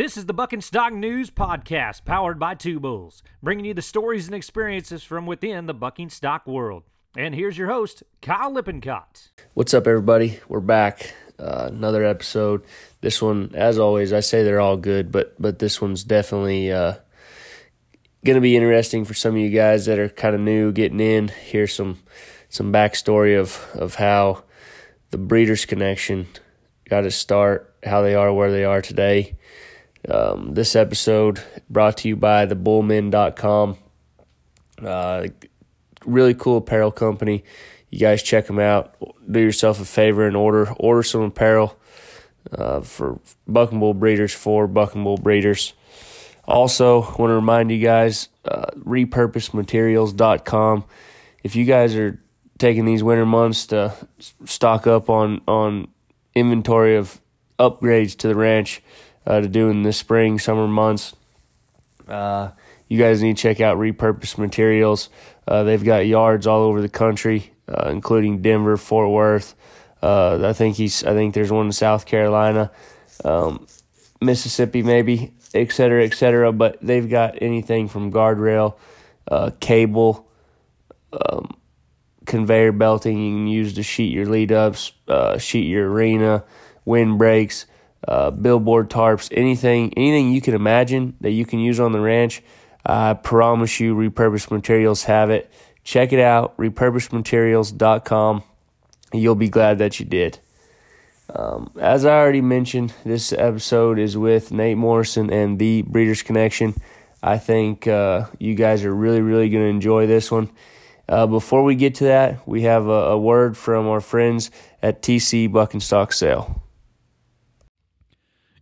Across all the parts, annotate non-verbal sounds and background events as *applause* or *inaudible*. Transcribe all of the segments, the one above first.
This is the Buck and Stock News Podcast, powered by Two Bulls, bringing you the stories and experiences from within the bucking stock world. And here's your host, Kyle Lippincott. What's up, everybody? We're back. Uh, another episode. This one, as always, I say they're all good, but but this one's definitely uh, going to be interesting for some of you guys that are kind of new, getting in. Here's some some backstory of of how the Breeders' Connection got to start, how they are where they are today. Um, this episode brought to you by thebullmen.com. Uh, really cool apparel company. You guys check them out. Do yourself a favor and order order some apparel uh, for Buck and Bull breeders for Buck and Bull breeders. Also, want to remind you guys, uh, repurposedmaterials.com. If you guys are taking these winter months to stock up on on inventory of upgrades to the ranch uh, to do in the spring, summer months. Uh, you guys need to check out Repurposed Materials. Uh, they've got yards all over the country, uh, including Denver, Fort Worth. Uh, I think he's. I think there's one in South Carolina, um, Mississippi, maybe, et cetera, et cetera. But they've got anything from guardrail, uh, cable, um, conveyor belting you can use to sheet your lead ups, sheet your arena, wind breaks uh, billboard tarps, anything, anything you can imagine that you can use on the ranch. I promise you, repurposed materials have it. Check it out, repurposedmaterials.com. You'll be glad that you did. Um, as I already mentioned, this episode is with Nate Morrison and the Breeders Connection. I think uh, you guys are really, really going to enjoy this one. Uh, before we get to that, we have a, a word from our friends at TC Bucking Stock Sale.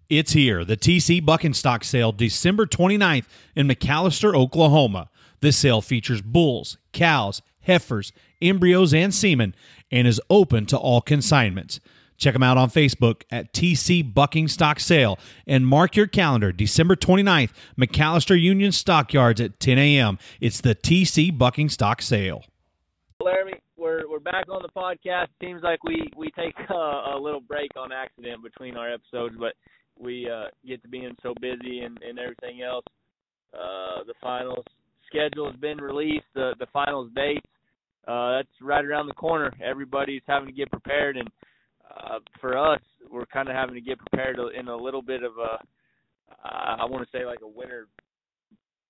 It's here, the TC Bucking Stock sale, December 29th in McAlester, Oklahoma. This sale features bulls, cows, heifers, embryos, and semen and is open to all consignments. Check them out on Facebook at TC Bucking Stock Sale and mark your calendar December 29th, McAlester Union Stockyards at 10 a.m. It's the TC Bucking Stock Sale. Laramie, we're we're back on the podcast. Seems like we we take a, a little break on accident between our episodes, but we uh, get to being so busy and, and everything else. Uh, the finals schedule has been released. The the finals date uh, that's right around the corner. Everybody's having to get prepared, and uh, for us, we're kind of having to get prepared in a little bit of a I want to say like a winter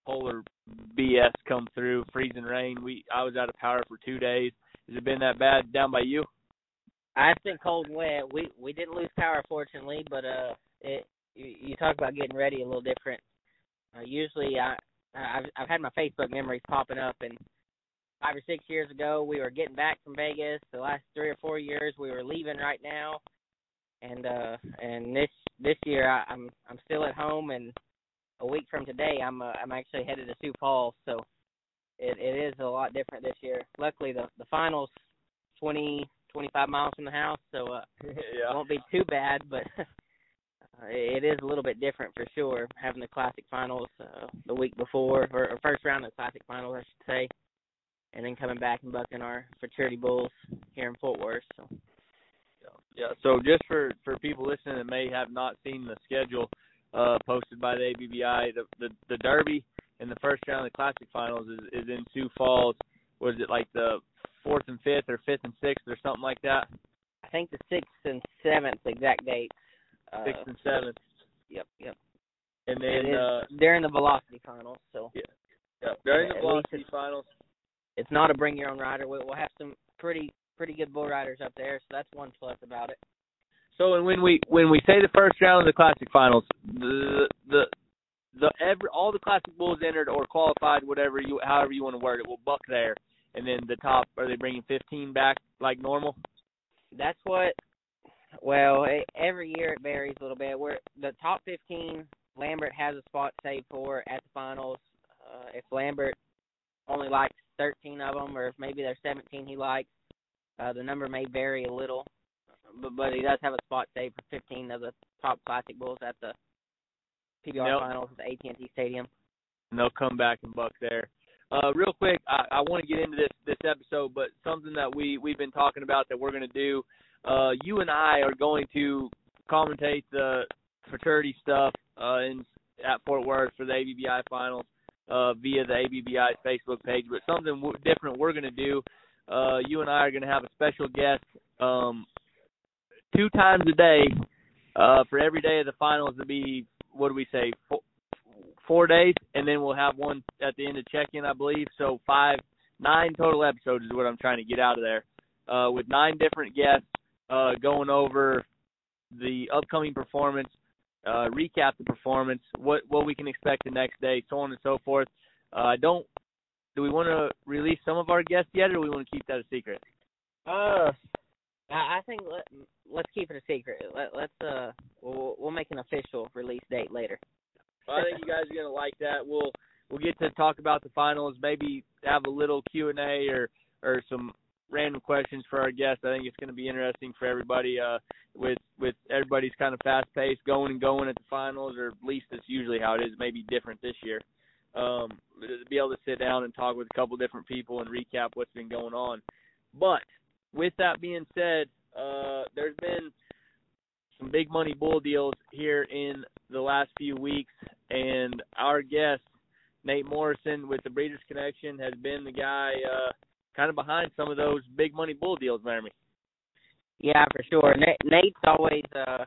polar BS come through, freezing rain. We I was out of power for two days. Has it been that bad down by you? I've been cold and wet. We we didn't lose power fortunately, but uh it you, you talk about getting ready a little different. Uh, usually, I I've I've had my Facebook memories popping up, and five or six years ago we were getting back from Vegas. The last three or four years we were leaving right now, and uh and this this year I, I'm I'm still at home, and a week from today I'm uh, I'm actually headed to Sioux Falls, so it it is a lot different this year. Luckily the the finals twenty twenty five miles from the house, so uh *laughs* yeah. it won't be too bad, but *laughs* it is a little bit different for sure having the classic finals uh, the week before or, or first round of the classic finals I should say and then coming back and bucking our futurity bulls here in Fort Worth so. Yeah so just for for people listening that may have not seen the schedule uh posted by the ABBI the the, the derby in the first round of the classic finals is is in Sioux Falls. Was it like the fourth and fifth or fifth and sixth or something like that? I think the sixth and seventh exact dates sixth and seventh. Yep, yep. And then uh, they're in the velocity finals, so yeah, yeah. During the velocity finals, it's not a bring your own rider. We'll, we'll have some pretty pretty good bull riders up there, so that's one plus about it. So, and when we when we say the first round of the classic finals, the the the every all the classic bulls entered or qualified, whatever you however you want to word it, will buck there, and then the top are they bringing 15 back like normal? That's what well, it, every year it varies a little bit. Where the top 15, Lambert has a spot saved for at the finals. Uh, if Lambert only likes 13 of them, or if maybe there's 17 he likes, uh, the number may vary a little. But but he does have a spot saved for 15 of the top classic bulls at the PBR nope. finals at AT&T Stadium. And they'll come back and buck there. Uh, real quick, I, I want to get into this this episode, but something that we we've been talking about that we're going to do uh, you and I are going to commentate the futurity stuff uh, in at Fort Worth for the ABBI finals uh, via the ABBI Facebook page. But something w- different we're going to do. Uh, you and I are going to have a special guest um, two times a day uh, for every day of the finals to be what do we say four, four days, and then we'll have one at the end of check-in, I believe. So five, nine total episodes is what I'm trying to get out of there, uh, with nine different guests uh, going over the upcoming performance, uh, recap the performance, what what we can expect the next day, so on and so forth. Uh, don't. Do we want to release some of our guests yet, or do we want to keep that a secret? Uh, I think let let's keep it a secret. Let, let's uh, we'll we'll make an official release date later. I think you guys are gonna like that. We'll we'll get to talk about the finals. Maybe have a little Q and A or or some random questions for our guests. I think it's going to be interesting for everybody. Uh, with with everybody's kind of fast paced, going and going at the finals, or at least that's usually how it is. Maybe different this year. Um, to be able to sit down and talk with a couple different people and recap what's been going on. But with that being said, uh, there's been some big money bull deals here in the last few weeks, and our guest Nate Morrison with the Breeders' Connection has been the guy uh, kind of behind some of those big money bull deals, Jeremy. Yeah, for sure. Nate's always uh,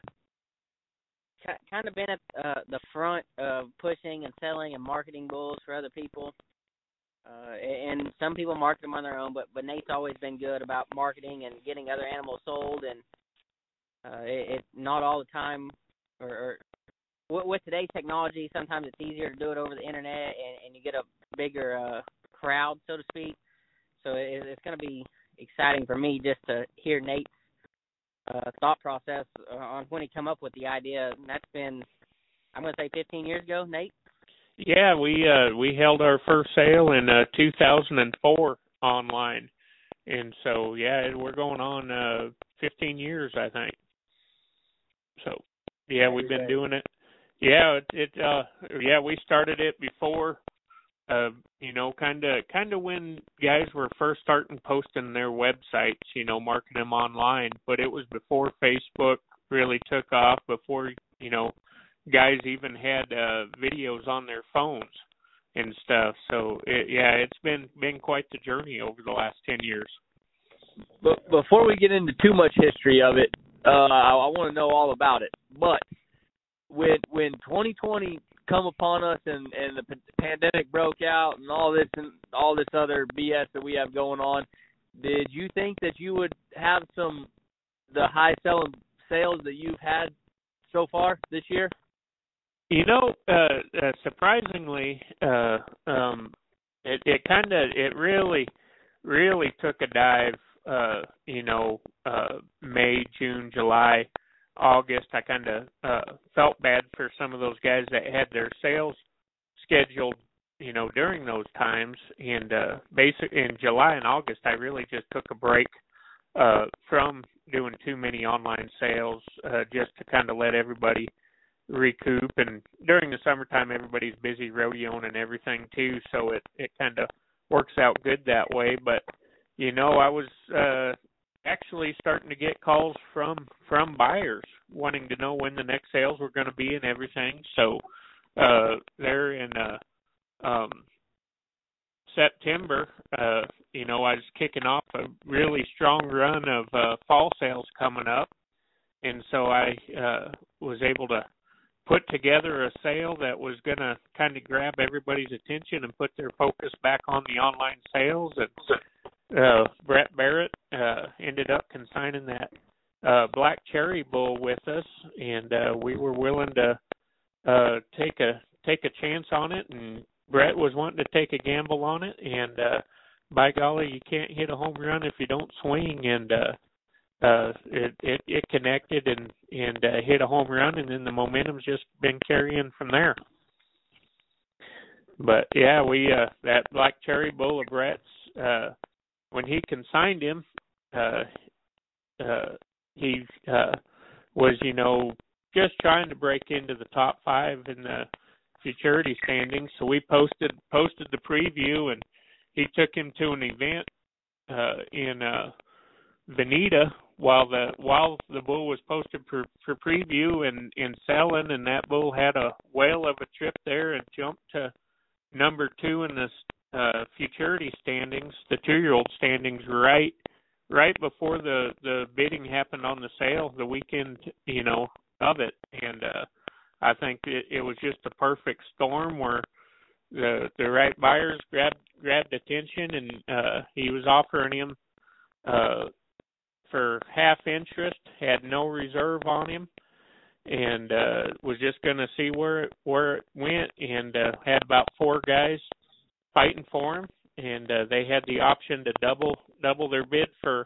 kind of been at uh, the front of pushing and selling and marketing bulls for other people. Uh, and some people market them on their own, but but Nate's always been good about marketing and getting other animals sold. And uh, it, it not all the time, or, or with, with today's technology, sometimes it's easier to do it over the internet, and, and you get a bigger uh, crowd, so to speak. So it, it's going to be exciting for me just to hear Nate's uh, thought process on when he come up with the idea. And that's been, I'm going to say, 15 years ago, Nate. Yeah, we uh we held our first sale in uh 2004 online. And so yeah, we're going on uh 15 years I think. So yeah, we've been doing it. Yeah, it, it uh yeah, we started it before uh you know kind of kind of when guys were first starting posting their websites, you know, marketing them online, but it was before Facebook really took off, before, you know, guys even had uh videos on their phones and stuff. So it, yeah, it's been been quite the journey over the last 10 years. But before we get into too much history of it, uh I, I want to know all about it. But when when 2020 come upon us and and the pandemic broke out and all this and all this other BS that we have going on, did you think that you would have some the high selling sales that you've had so far this year? You know, uh, uh surprisingly, uh um it it kind of it really really took a dive uh you know uh May, June, July, August. I kind of uh felt bad for some of those guys that had their sales scheduled you know during those times and uh basic in July and August I really just took a break uh from doing too many online sales uh just to kind of let everybody recoup and during the summertime everybody's busy rodeoing and everything too so it it kind of works out good that way but you know i was uh actually starting to get calls from from buyers wanting to know when the next sales were going to be and everything. So uh they're in uh um september uh you know i was kicking off a really strong run of uh fall sales coming up. And so i uh was able to put together a sale that was going to kind of grab everybody's attention and put their focus back on the online sales. And uh Brett Barrett uh ended up consigning that uh black cherry bull with us. And uh we were willing to uh take a take a chance on it. And Brett was wanting to take a gamble on it. And uh by golly you can't hit a home run if you don't swing. And uh uh it it, it connected and and uh, hit a home run. And then the momentum's just been carrying from there. But yeah we uh that black cherry bull of brett's uh when he consigned him uh uh he uh was you know just trying to break into the top five in the futurity standings. So we posted posted the preview and he took him to an event uh in uh Veneta while the while the bull was posted for for preview and and selling, and that bull had a whale of a trip there and jumped to number two in the uh, futurity standings, the two-year-old standings, right right before the the bidding happened on the sale, the weekend, you know, of it, and uh, I think it, it was just a perfect storm where the the right buyers grabbed grabbed attention, and uh, he was offering him uh, for half interest, had no reserve on him, and uh, was just going to see where it, where it went, and uh, had about four guys fighting for him, and uh, they had the option to double double their bid for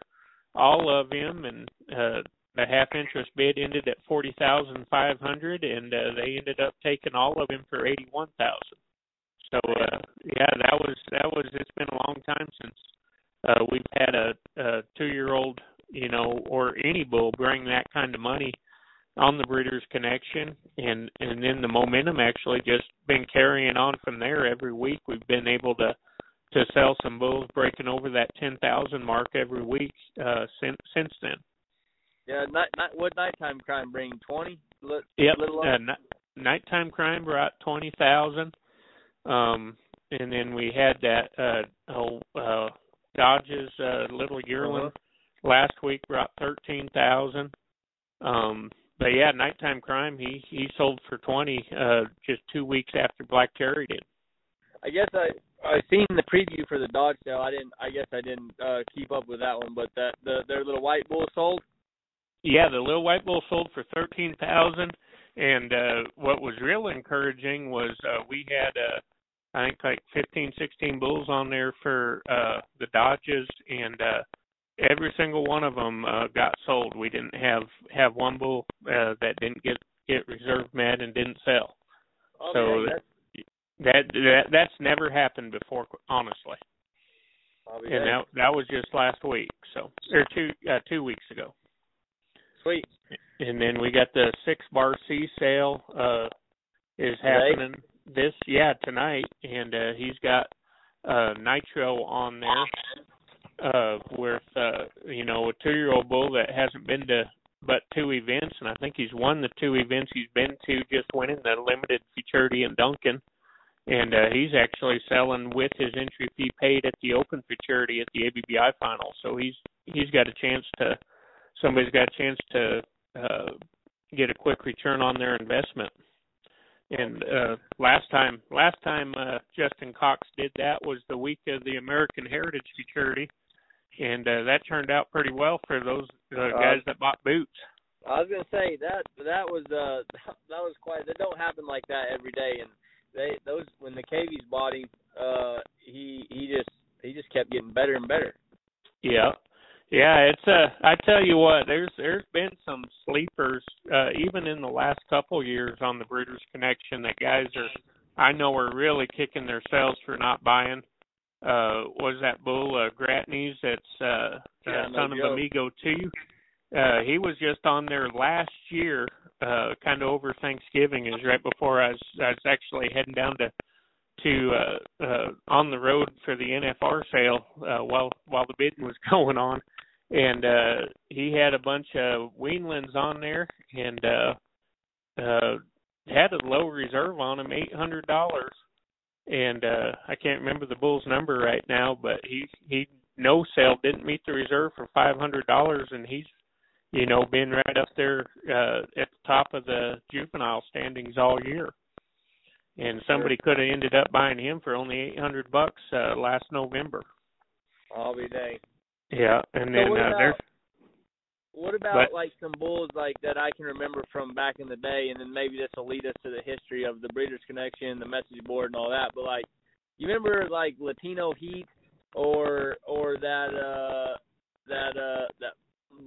all of him, and uh, the half interest bid ended at forty thousand five hundred, and uh, they ended up taking all of him for eighty one thousand. So uh, yeah, that was that was. It's been a long time since uh, we've had a, a two year old, you know, or any bull bring that kind of money on the Breeders' Connection, and and then the momentum actually just been carrying on from there. Every week we've been able to to sell some bulls, breaking over that ten thousand mark every week uh, since since then. Yeah, night, night, what nighttime crime bring? Twenty? Yep. Uh, n- nighttime crime brought twenty thousand. Um, and then we had that uh, oh, uh, Dodge's uh, little yearling uh-huh. last week brought thirteen thousand. Um, but yeah, nighttime crime. He he sold for twenty uh, just two weeks after Black Cherry did. I guess I I seen the preview for the Dodge sale. I didn't. I guess I didn't uh, keep up with that one. But that the their little white bull sold. Yeah, the little white bull sold for thirteen thousand. And uh what was real encouraging was uh we had uh I think like 15, 16 bulls on there for uh the Dodges, and uh every single one of them uh, got sold. We didn't have have one bull uh, that didn't get get reserve met and didn't sell. Oh, so man, that that that's never happened before, honestly. And that that was just last week, so or two uh, two weeks ago. Sweet. And then we got the six bar C sale uh is happening this yeah tonight, and uh, he's got uh Nitro on there uh with uh you know a two year old bull that hasn't been to but two events and I think he's won the two events he's been to just winning the limited futurity in Duncan. And uh he's actually selling with his entry fee paid at the open futurity at the ABBI final. So he's he's got a chance to somebody's got a chance to uh get a quick return on their investment. And uh last time last time uh Justin Cox did that was the week of the American Heritage Futurity and uh that turned out pretty well for those uh, guys that bought boots. I was gonna say that that was uh *laughs* that was quite that don't happen like that every day and they those when the Cavies bought him uh he he just he just kept getting better and better. Yeah. Yeah, it's uh I tell you what, there's there's been some sleepers uh even in the last couple years on the Breeders Connection that guys are I know are really kicking themselves for not buying. Uh was that bull uh Gratney's that's uh, yeah, uh son no of Amigo too. Uh he was just on there last year, uh kind of over Thanksgiving. Is right before I was I was actually heading down to to uh uh on the road for the NFR sale uh while while the bidding was *laughs* going on. And uh he had a bunch of weanlings on there and uh uh had a low reserve on him eight hundred dollars and uh I can't remember the bull's number right now but he he no sale didn't meet the reserve for five hundred dollars and he's you know been right up there uh at the top of the juvenile standings all year. And somebody could have ended up buying him for only eight hundred bucks uh last november. I'll be dang. yeah and then so uh there's what about but- like some bulls like that I can remember from back in the day, and then maybe this will lead us to the history of the Breeders' Connection, the message board, and all that. But like, you remember like Latino Heat or or that uh that uh that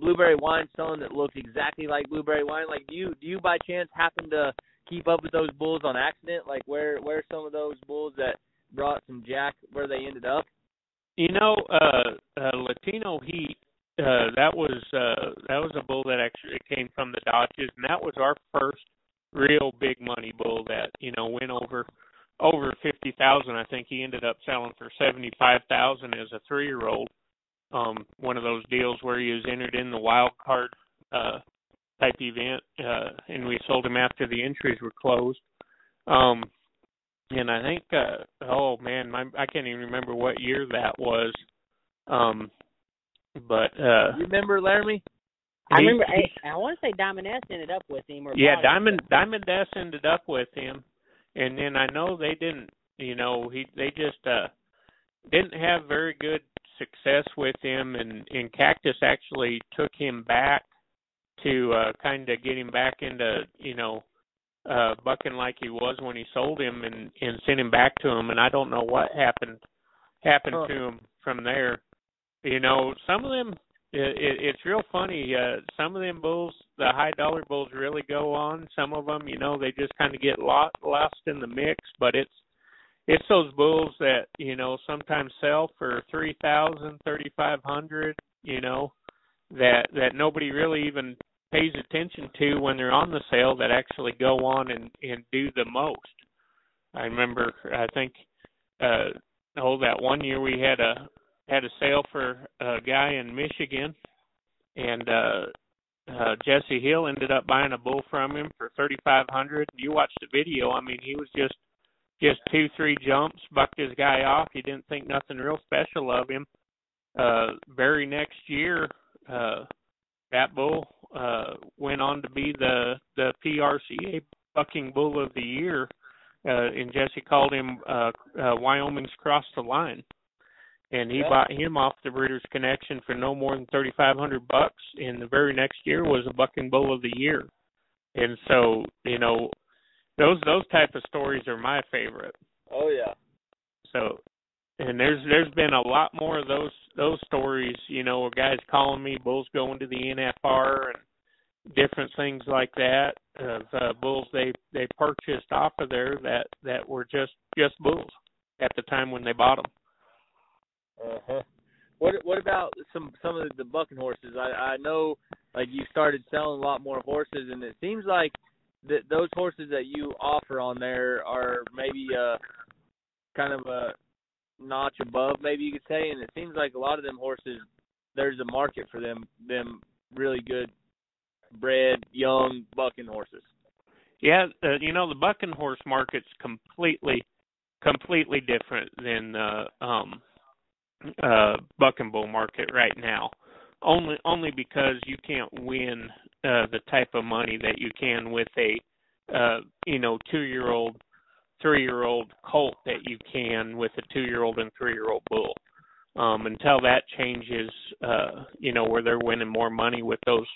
blueberry wine selling that looked exactly like blueberry wine? Like, do you do you by chance happen to keep up with those bulls on accident? Like, where where are some of those bulls that brought some jack where they ended up? You know, uh, uh Latino Heat, uh that was uh that was a bull that actually came from the Dodges and that was our first real big money bull that, you know, went over over fifty thousand. I think he ended up selling for seventy five thousand as a three year old. um, one of those deals where he was entered in the wild card uh, type event, uh, and we sold him after the entries were closed. Um, and I think, uh, oh man, my, I can't even remember what year that was. Um, but uh, you remember Laramie? I he- remember. he- I, I want to say Diamond S ended up with him. Or yeah, bought him. Diamond Diamond S ended up with him, and then I know they didn't. You know, he they just uh didn't have very good success with him, and and Cactus actually took him back to uh kind of get him back into you know uh bucking like he was when he sold him, and and sent him back to him, and I don't know what happened happened Huh. to him from there. You know, some of them it, it, it's real funny. Uh, some of them bulls, the high dollar bulls, really go on. Some of them, you know, they just kind of get lost lost in the mix. But it's it's those bulls that you know sometimes sell for three thousand, thirty five hundred. You know, that that nobody really even pays attention to when they're on the sale. That actually go on and and do the most. I remember, I think, uh, oh, that one year we had a had a sale for a guy in Michigan, and uh, uh, Jesse Hill ended up buying a bull from him for thirty five hundred. You watched the video. I mean, he was just just two three jumps, bucked his guy off. He didn't think nothing real special of him. Uh, very next year, uh, that bull uh, went on to be the the PRCA bucking bull of the year. Uh, and Jesse called him uh, uh, Wyoming's cross the line and he Yeah. bought him off the Breeders' Connection for no more than thirty five hundred bucks. And the very next year was a bucking bull of the year. And so, you know, those those type of stories are my favorite. Oh yeah. So, and there's there's been a lot more of those those stories. You know, where guys calling me bulls going to the NFR and different things like that of uh, bulls they they purchased off of there that that were just just bulls at the time when they bought them. Uh-huh. What what about some some of the bucking horses? I I know like you started selling a lot more horses, and it seems like that those horses that you offer on there are maybe uh kind of a notch above, maybe you could say. And it seems like a lot of them horses, there's a market for them them really good bred young bucking horses. Yeah, uh, you know the bucking horse market's completely completely different than the um uh bucking bull market right now. Only only because you can't win uh the type of money that you can with a uh you know 2-year-old 3-year-old colt that you can with a 2-year-old and 3-year-old bull. Um until that changes uh you know where they're winning more money with those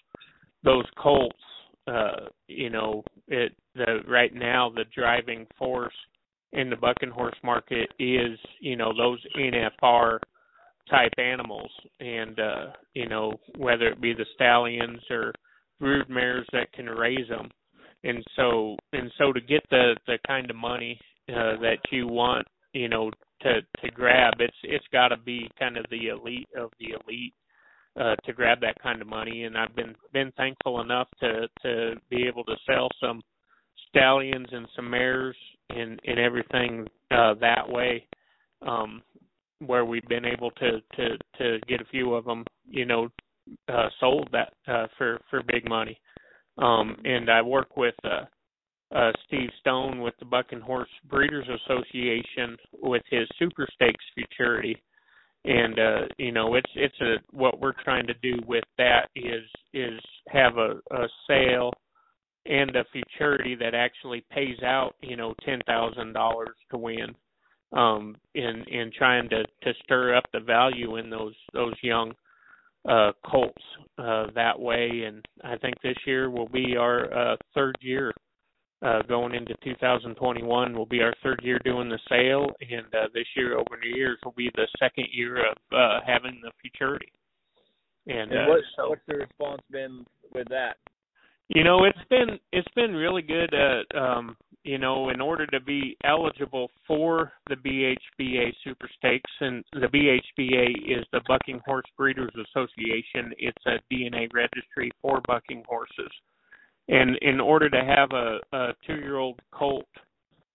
those colts uh you know it the right now the driving force in the bucking horse market is you know those NFR type animals. And uh you know whether it be the stallions or brood mares that can raise them and so and so to get the the kind of money uh that you want you know to to grab it's it's got to be kind of the elite of the elite uh to grab that kind of money. And I've been been thankful enough to to be able to sell some stallions and some mares and and everything uh that way. Um where we've been able to to to get a few of them you know uh sold that uh for for big money. Um and I work with uh uh Steve Stone with the Bucking Horse Breeders Association with his Super Stakes futurity. And uh you know it's it's a what we're trying to do with that is is have a a sale and a futurity that actually pays out you know ten thousand dollars to win um in in trying to to stir up the value in those those young uh colts uh that way and I think this year will be our uh third year uh going into 2021 will be our third year doing the sale and uh this year over New Year's will be the second year of uh having the futurity and, And uh, what so what's the response been with that? you know, it's been it's been really good. Uh, um, you know, in order to be eligible for the BHBA Super Stakes, and the BHBA is the Bucking Horse Breeders Association. It's a DNA registry for bucking horses, and in order to have a, a two-year-old colt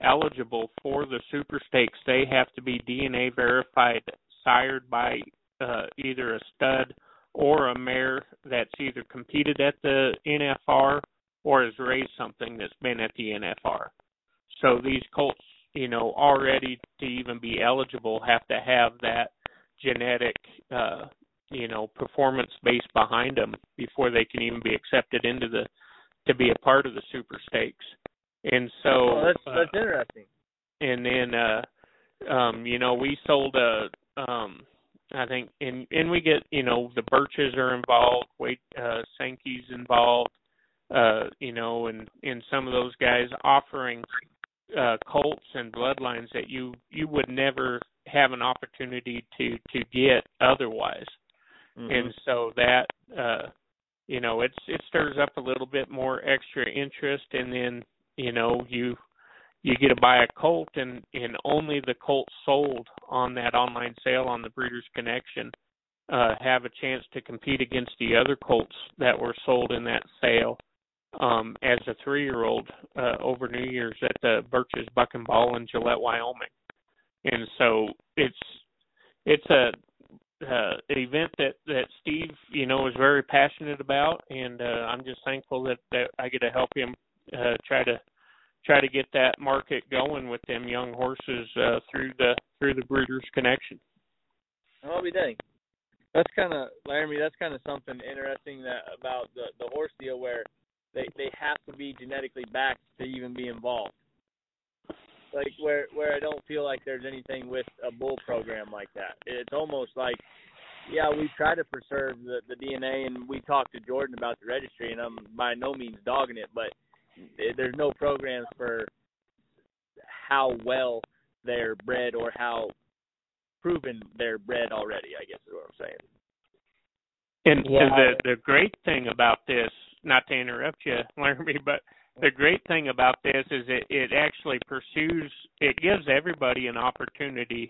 eligible for the Super Stakes, they have to be DNA verified, sired by uh, either a stud or a mare that's either competed at the NFR or has raised something that's been at the NFR. So these colts, you know, already to even be eligible have to have that genetic, uh, you know, performance base behind them before they can even be accepted into the to be a part of the super stakes. And so oh, that's uh, interesting. And then uh um you know, we sold a um I think and and we get, you know, the birches are involved, Wade uh Sankey's involved, uh, you know, and and some of those guys offering uh colts and bloodlines that you you would never have an opportunity to to get otherwise. Mm-hmm. And so that uh you know, it's it stirs up a little bit more extra interest and then, you know, you you get to buy a colt and and only the colts sold on that online sale on the breeders connection uh have a chance to compete against the other colts that were sold in that sale um as a three year old uh over new year's at the birches buck and ball in gillette wyoming and so it's it's a uh event that that steve you know is very passionate about and uh i'm just thankful that that i get to help him uh try to try to get that market going with them young horses uh through the through the breeders connection I'll be dang. That's kind of Laramie. That's kind of something interesting that about the the horse deal where they they have to be genetically backed to even be involved. Like where where I don't feel like there's anything with a bull program like that. It's almost like yeah, we try to preserve the the DNA, and we talked to Jordan about the registry, and I'm by no means dogging it, but there's no programs for how well they're bred or how proven they're bred already. I guess is what I'm saying. And Yeah. the the great thing about this, not to interrupt you, *laughs* Laramie, but the great thing about this is it it actually pursues it gives everybody an opportunity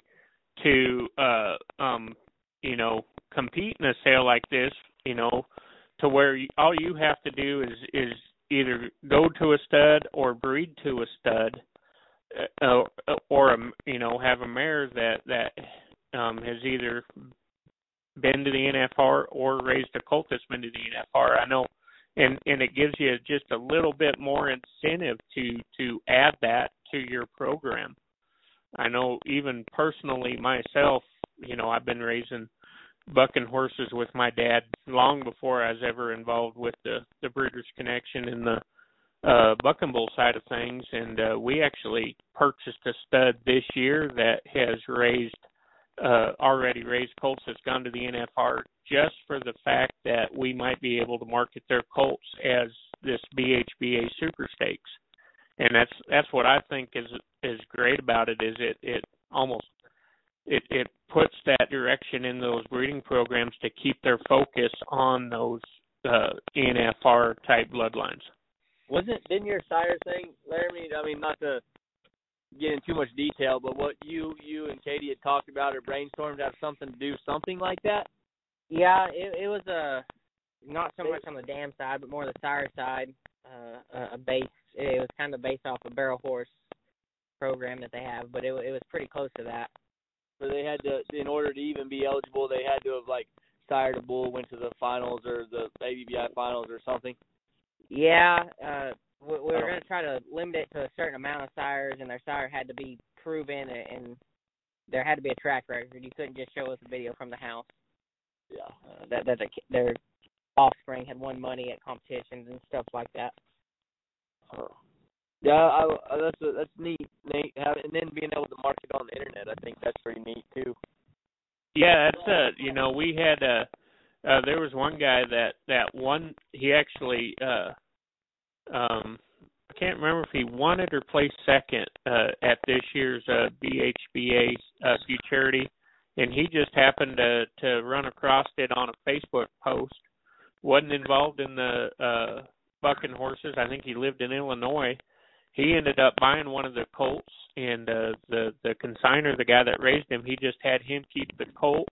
to uh um you know compete in a sale like this, you know, to where all you have to do is is either go to a stud or breed to a stud uh, or a, you know have a mare that that um has either been to the NFR or raised a colt that's been to the NFR. I know, and and it gives you just a little bit more incentive to to add that to your program. I know even personally myself, you know, I've been raising bucking horses with my dad long before I was ever involved with the the Breeders' Connection and the uh buck and bull side of things and uh we actually purchased a stud this year that has raised uh, already raised colts that's gone to the NFR just for the fact that we might be able to market their colts as this BHBA Super Stakes, and that's that's what I think is is great about it is it it almost it it puts that direction in those breeding programs to keep their focus on those uh, NFR type bloodlines. Wasn't didn't your sire thing, Laramie? I mean, not to get in too much detail, but what you you and Katie had talked about or brainstormed have something to do something like that. Yeah, it it was a not so much on the dam side, but more the sire side. Uh, a- a base. It was kind of based off a barrel horse program that they have, but it it was pretty close to that. Where they had to, in order to even be eligible, they had to have like sired a bull, went to the finals or the ABBI finals or something. Yeah, uh, we, we were going to try to limit it to a certain amount of sires, and their sire had to be proven, and there had to be a track record. You couldn't just show us a video from the house. Yeah. Uh, that that the, their offspring had won money at competitions and stuff like that. Yeah, I, I, that's a, that's neat, Nate. Have, and then being able to market on the internet, I think that's pretty neat too. Yeah, that's uh you know, we had uh uh there was one guy that that won he actually uh um I can't remember if he won it or placed second uh at this year's uh BHBA uh Futurity and he just happened to to run across it on a Facebook post. Wasn't involved in the uh bucking horses. I think he lived in Illinois. He ended up buying one of the colts and uh the the consigner, the guy that raised him, he just had him keep the colt,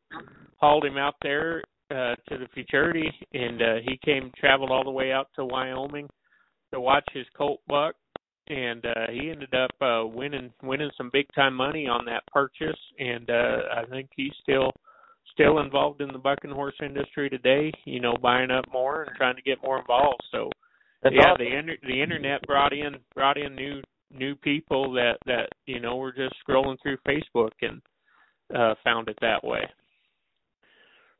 hauled him out there uh to the futurity and uh he came traveled all the way out to Wyoming to watch his colt buck and uh he ended up uh winning winning some big time money on that purchase and uh I think he's still still involved in the bucking horse industry today. You know, buying up more and trying to get more involved. So That's yeah, awesome. the inter- the internet brought in brought in new new people that that you know were just scrolling through Facebook and uh found it that way.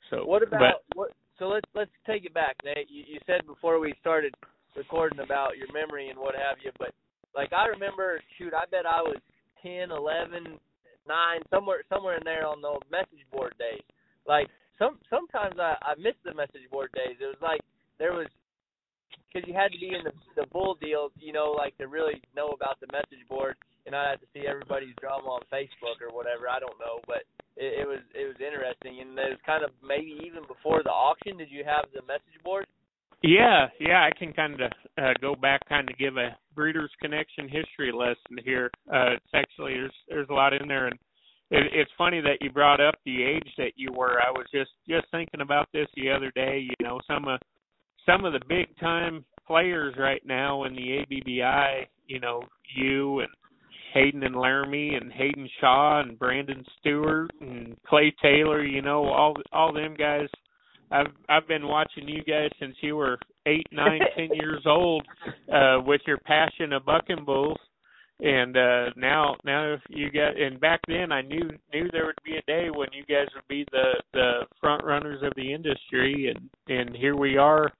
So What about but what? So let's let's take it back, Nate. You, you said before we started recording about your memory and what have you, but like I remember, shoot, I bet I was ten, eleven, nine, somewhere somewhere in there on the message board days. Like some sometimes I I miss the message board days. It was like there was because you had to be in the the bull deal, you know, like to really know about the message board, and I had to see everybody's drama on Facebook or whatever. I don't know, but it, it was it was interesting, and it was kind of maybe even before the auction. Did you have the message board? Yeah, yeah, I can kind of uh, go back, kind of give a Breeders' Connection history lesson here. Uh, it's actually there's there's a lot in there, and it, it's funny that you brought up the age that you were. I was just just thinking about this the other day. You know, some of some of the big time players right now in the ABBI. You know, you and Hayden and Laramie and Hayden Shaw and Brandon Stewart and Clay Taylor. You know, all all them guys I've I've been watching you guys since you were eight, nine, *laughs* ten years old, uh, with your passion of bucking bulls, and uh, now now you got and back then I knew knew there would be a day when you guys would be the the front runners of the industry, and and here we are,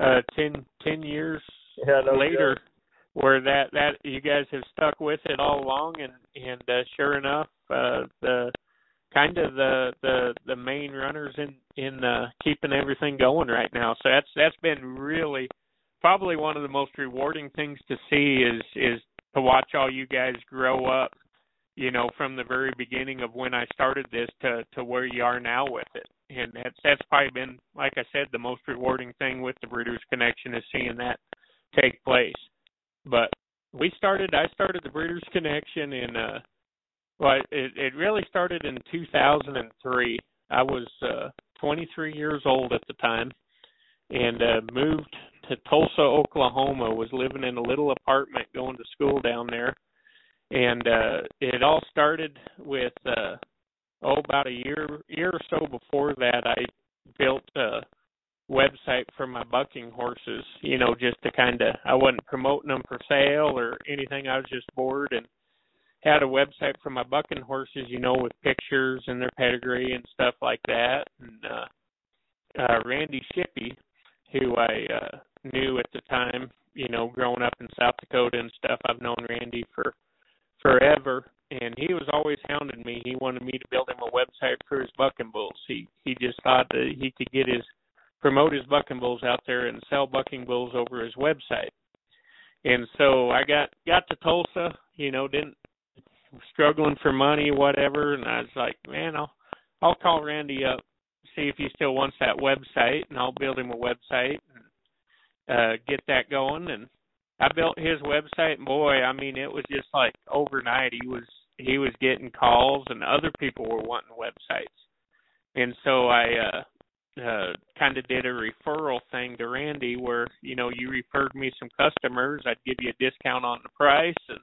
uh, ten ten years Yeah, no later, joke. where that that you guys have stuck with it all along, and and uh, sure enough, uh, the kind of the the the main runners in in uh keeping everything going right now. So that's that's been really probably one of the most rewarding things to see is is to watch all you guys grow up you know from the very beginning of when I started this to to where you are now with it. And that's that's probably been like I said the most rewarding thing with the Breeders Connection is seeing that take place. But we started I started the Breeders Connection in uh well, it it really started in 2003. I was uh 23 years old at the time and uh moved to Tulsa, Oklahoma. Was living in a little apartment going to school down there. And uh it all started with uh oh about a year year or so before that I built a website for my bucking horses, you know, just to kind of I wasn't promoting them for sale or anything. I was just bored and had a website for my bucking horses, you know, with pictures and their pedigree and stuff like that. And uh, uh, Randy Shippey, who I uh, knew at the time, you know, growing up in South Dakota and stuff, I've known Randy for forever. And he was always hounding me. He wanted me to build him a website for his bucking bulls. He he just thought that he could get his promote his bucking bulls out there and sell bucking bulls over his website. And so I got got to Tulsa, you know, didn't struggling for money, whatever, and I was like, man, I'll I'll call Randy up, see if he still wants that website, and I'll build him a website and uh get that going. And I built his website, and boy, I mean, it was just like overnight. He was he was getting calls, and other people were wanting websites, and so I uh uh kind of did a referral thing to Randy where you know you referred me some customers I'd give you a discount on the price and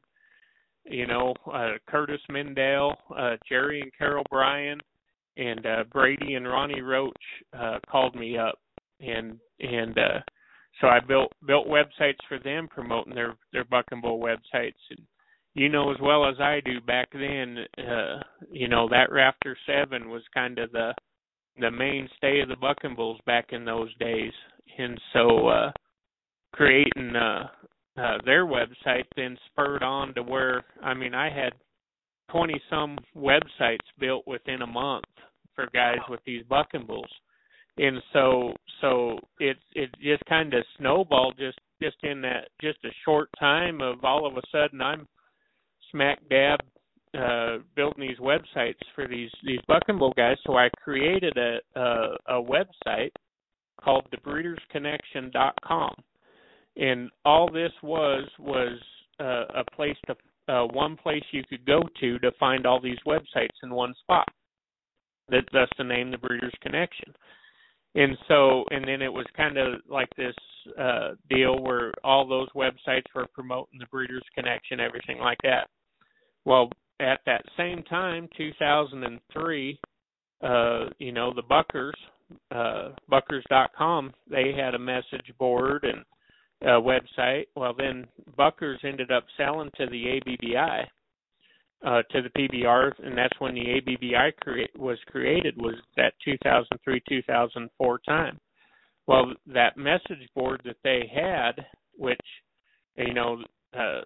you know, uh, Curtis Mendel, uh, Jerry and Carol Bryan, and uh, Brady and Ronnie Roach uh, called me up, and and uh, so I built built websites for them promoting their their Buck and Bull websites. And you know as well as I do, back then, uh, you know that Rafter Seven was kind of the the mainstay of the Buck and Bulls back in those days, and so uh, creating uh, uh, their website then spurred on to where I mean I had twenty some websites built within a month for guys with these bucking bulls, and so so it it just kind of snowballed just just in that just a short time of all of a sudden I'm smack dab uh building these websites for these these bucking bull guys. So I created a a, a website called thebreedersconnection.com and all this was was uh, a place to uh, one place you could go to to find all these websites in one spot. That that's the name, the Breeders Connection. And so, and then it was kind of like this uh, deal where all those websites were promoting the Breeders Connection, everything like that. Well, at that same time, 2003, uh, you know, the Buckers, uh, Buckers.com, they had a message board and a website. Well, then Buckers ended up selling to the ABBI, uh, to the PBR, and that's when the ABBI crea- was created. Was that 2003 2004 time? Well, that message board that they had, which you know, uh,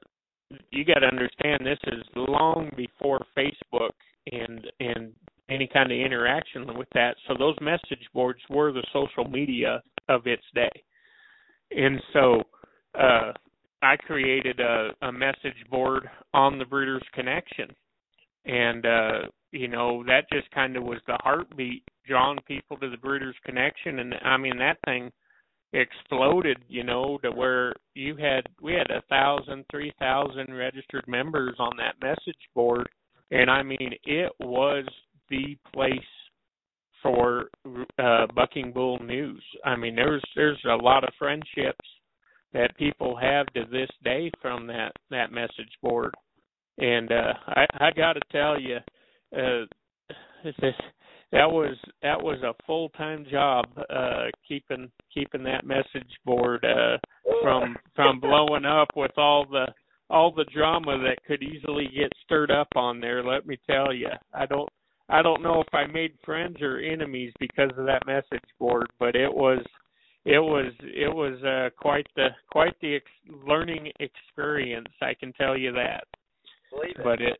you got to understand this is long before Facebook and and any kind of interaction with that. So those message boards were the social media of its day. And so uh I created a, a message board on the Breeders Connection. And uh you know, that just kind of was the heartbeat drawing people to the Breeders Connection and I mean that thing exploded, you know, to where you had we had a thousand, three thousand registered members on that message board and I mean it was the place for uh bucking bull news. I mean there's there's a lot of friendships that people have to this day from that that message board. And uh I I got to tell you uh *laughs* that was that was a full time job uh keeping keeping that message board uh from from blowing up with all the all the drama that could easily get stirred up on there let me tell you i don't i don't know if i made friends or enemies because of that message board but it was it was it was uh quite the quite the ex- learning experience i can tell you that Believe it. but it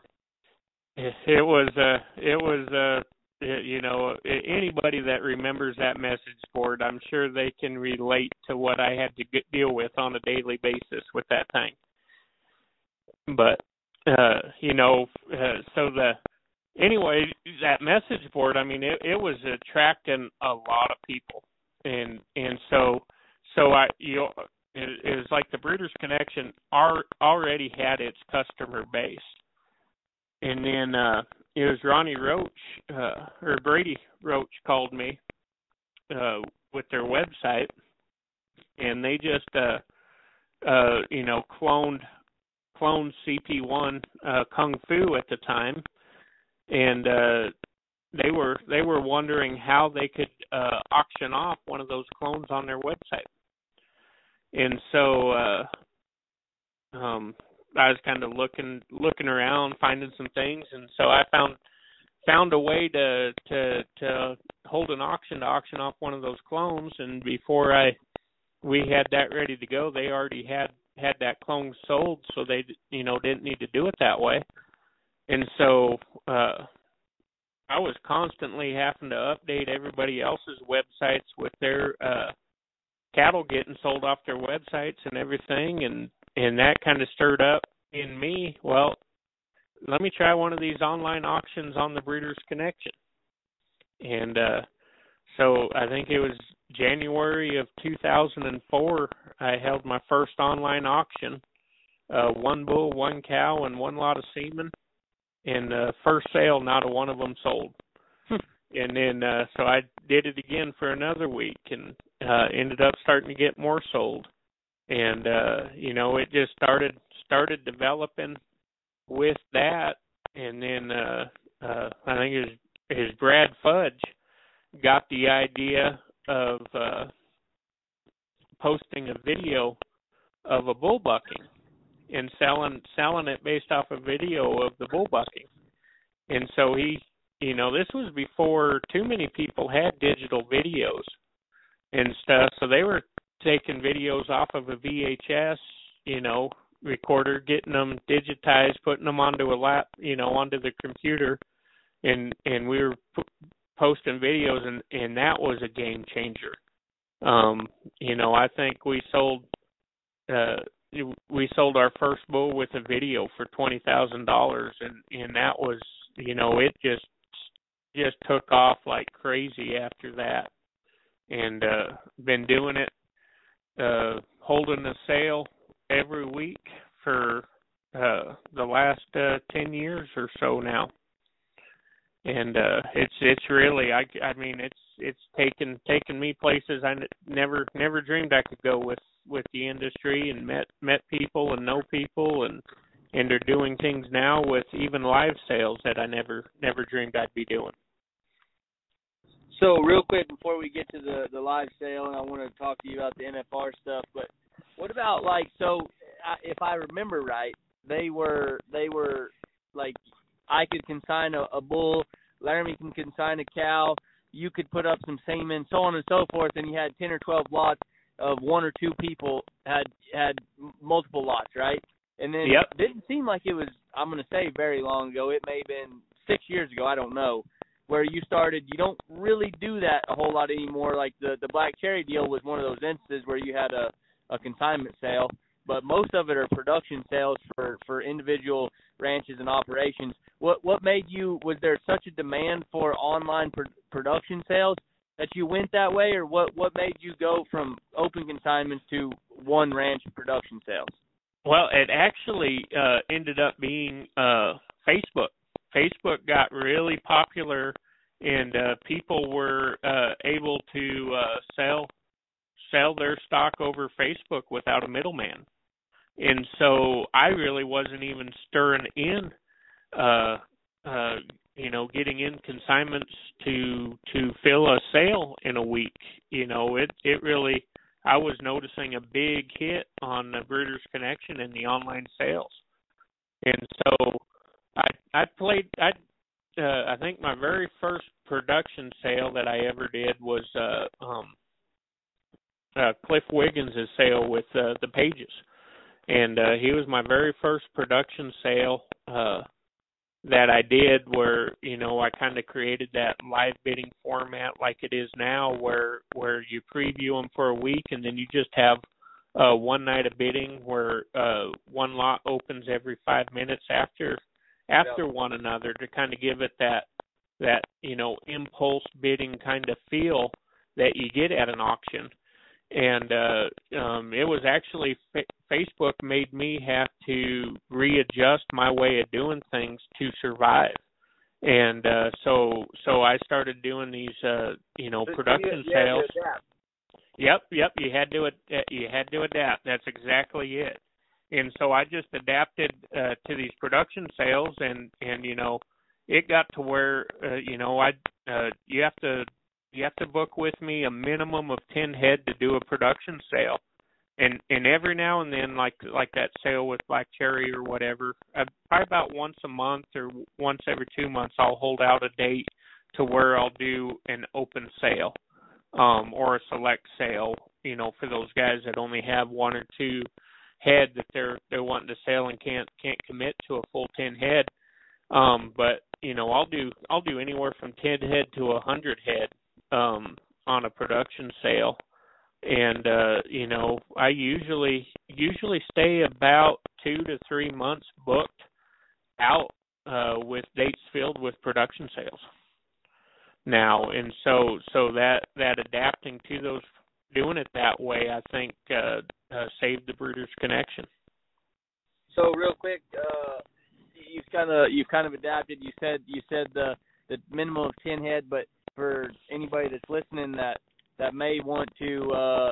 it, was uh it was uh it, you know anybody that remembers that message board i'm sure they can relate to what i had to get, deal with on a daily basis with that thing but uh you know uh, so the anyway that message board i mean it it was attracting a lot of people. And and so so i you know it, it was like the breeders connection are already had its customer base. And then uh it was ronnie roach uh or brady roach called me uh with their website. And they just uh uh you know cloned cloned cp1 uh kung fu at the time and uh they were they were wondering how they could uh auction off one of those clones on their website. And so uh um I was kind of looking looking around finding some things. And so I found found a way to to to hold an auction to auction off one of those clones. And before I we had that ready to go they already had had that clone sold. So they you know didn't need to do it that way and so uh I was constantly having to update everybody else's websites with their uh cattle getting sold off their websites and everything and and that kind of stirred up in me well let me try one of these online auctions on the breeders connection. And uh so i think it was january of 2004 i held my first online auction uh one bull one cow and one lot of semen and uh first sale not a one of them sold. And then uh so i did it again for another week and uh ended up starting to get more sold. And uh you know it just started started developing with that. And then uh uh i think it was, it was brad fudge got the idea of uh posting a video of a bull bucking and selling selling it based off a video of the bull bucking. And so he you know this was before too many people had digital videos and stuff. So they were taking videos off of a VHS you know recorder getting them digitized putting them onto a lap you know onto the computer. And and we were p- posting videos and and that was a game changer. Um you know i think we sold uh we sold our first bull with a video for twenty thousand dollars and and that was you know it just just took off like crazy after that. And uh been doing it uh holding a sale every week for uh the last uh 10 years or so now and uh it's it's really i i mean it's it's taken taken me places i never never dreamed i could go with with the industry and met met people and know people and and are doing things now with even live sales that i never never dreamed i'd be doing So real quick before we get to the the live sale, and I want to talk to you about the NFR stuff. But what about like so? If I remember right, they were they were like I could consign a, a bull, Laramie can consign a cow, you could put up some semen, so on and so forth, and you had ten or twelve lots of one or two people had had multiple lots, right? And then Yep. it didn't seem like it was I'm going to say very long ago. It may have been six years ago. I don't know. Where you started, you don't really do that a whole lot anymore. Like the the Black Cherry deal was one of those instances where you had a a consignment sale, but most of it are production sales for for individual ranches and operations. What what made you? Was there such a demand for online pr- production sales that you went that way, or what what made you go from open consignments to one ranch production sales? Well, it actually uh, ended up being uh, Facebook. Facebook got really popular, and uh, people were uh, able to uh, sell sell their stock over Facebook without a middleman. And so I really wasn't even stirring in, uh, uh, you know, getting in consignments to to fill a sale in a week. You know, it it really I was noticing a big hit on the Breeders Connection and the online sales, and so I I played I uh, I think my very first production sale that I ever did was uh, um, uh, Cliff Wiggins' sale with uh, the Pages, and uh, he was my very first production sale uh, that I did where you know I kind of created that live bidding format like it is now, where where you preview them for a week and then you just have uh, one night of bidding where uh, one lot opens every five minutes after after one another to kind of give it that that you know impulse bidding kind of feel that you get at an auction and uh um it was actually fa- Facebook made me have to readjust my way of doing things to survive and uh so so I started doing these uh you know production sales Yep, yep. You had to ad- you had to adapt. That's exactly it. And so I just adapted uh, to these production sales, and and you know, it got to where uh, you know I uh, you have to you have to book with me a minimum of ten head to do a production sale, and and every now and then like like that sale with Black Cherry or whatever, uh, probably about once a month or once every two months I'll hold out a date to where I'll do an open sale um, or a select sale, you know, for those guys that only have one or two head that they're they're wanting to sell and can't can't commit to a full ten head. Um, but you know, I'll do I'll do anywhere from ten head to a hundred head um, on a production sale, and uh, you know, I usually usually stay about two to three months booked out uh, with dates filled with production sales. Now and so so that that adapting to those doing it that way i think uh, uh saved the breeders connection. So real quick, uh, you've kind of you've kind of adapted. You said you said the the minimum of ten head, but for anybody that's listening that that may want to uh,